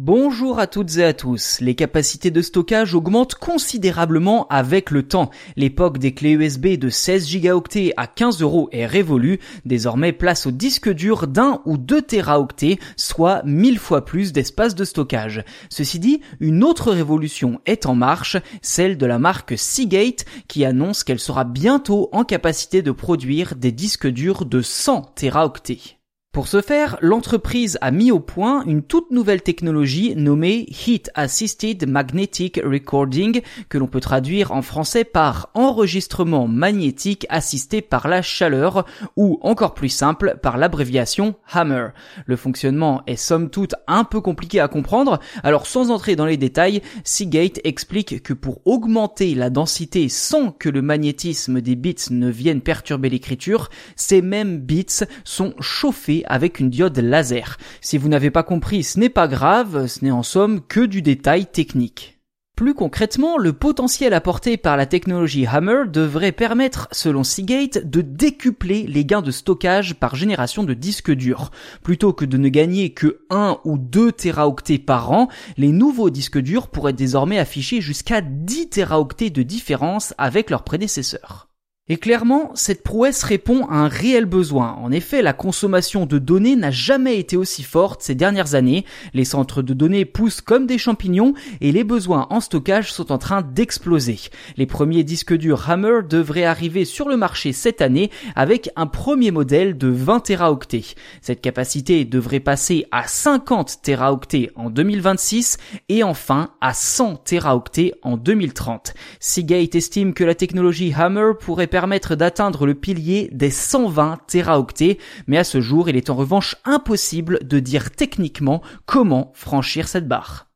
Bonjour à toutes et à tous. Les capacités de stockage augmentent considérablement avec le temps. L'époque des clés USB de 16 gigaoctets à 15 euros est révolue. Désormais, place au disque dur d'un ou deux teraoctets, soit mille fois plus d'espace de stockage. Ceci dit, une autre révolution est en marche, celle de la marque Seagate, qui annonce qu'elle sera bientôt en capacité de produire des disques durs de 100 teraoctets. Pour ce faire, l'entreprise a mis au point une toute nouvelle technologie nommée Heat Assisted Magnetic Recording, que l'on peut traduire en français par enregistrement magnétique assisté par la chaleur, ou encore plus simple, par l'abréviation HAMMER. Le fonctionnement est somme toute un peu compliqué à comprendre, alors sans entrer dans les détails, Seagate explique que pour augmenter la densité sans que le magnétisme des bits ne vienne perturber l'écriture, ces mêmes bits sont chauffés avec une diode laser. Si vous n'avez pas compris, ce n'est pas grave, ce n'est en somme que du détail technique. Plus concrètement, le potentiel apporté par la technologie Hammer devrait permettre, selon Seagate, de décupler les gains de stockage par génération de disques durs. Plutôt que de ne gagner que 1 ou 2 teraoctets par an, les nouveaux disques durs pourraient désormais afficher jusqu'à 10 teraoctets de différence avec leurs prédécesseurs. Et clairement, cette prouesse répond à un réel besoin. En effet, la consommation de données n'a jamais été aussi forte ces dernières années. Les centres de données poussent comme des champignons et les besoins en stockage sont en train d'exploser. Les premiers disques durs Hammer devraient arriver sur le marché cette année avec un premier modèle de 20 teraoctets. Cette capacité devrait passer à 50 teraoctets en 2026 et enfin à 100 teraoctets en 2030. Seagate estime que la technologie Hammer pourrait permettre d'atteindre le pilier des 120 teraoctets, mais à ce jour il est en revanche impossible de dire techniquement comment franchir cette barre.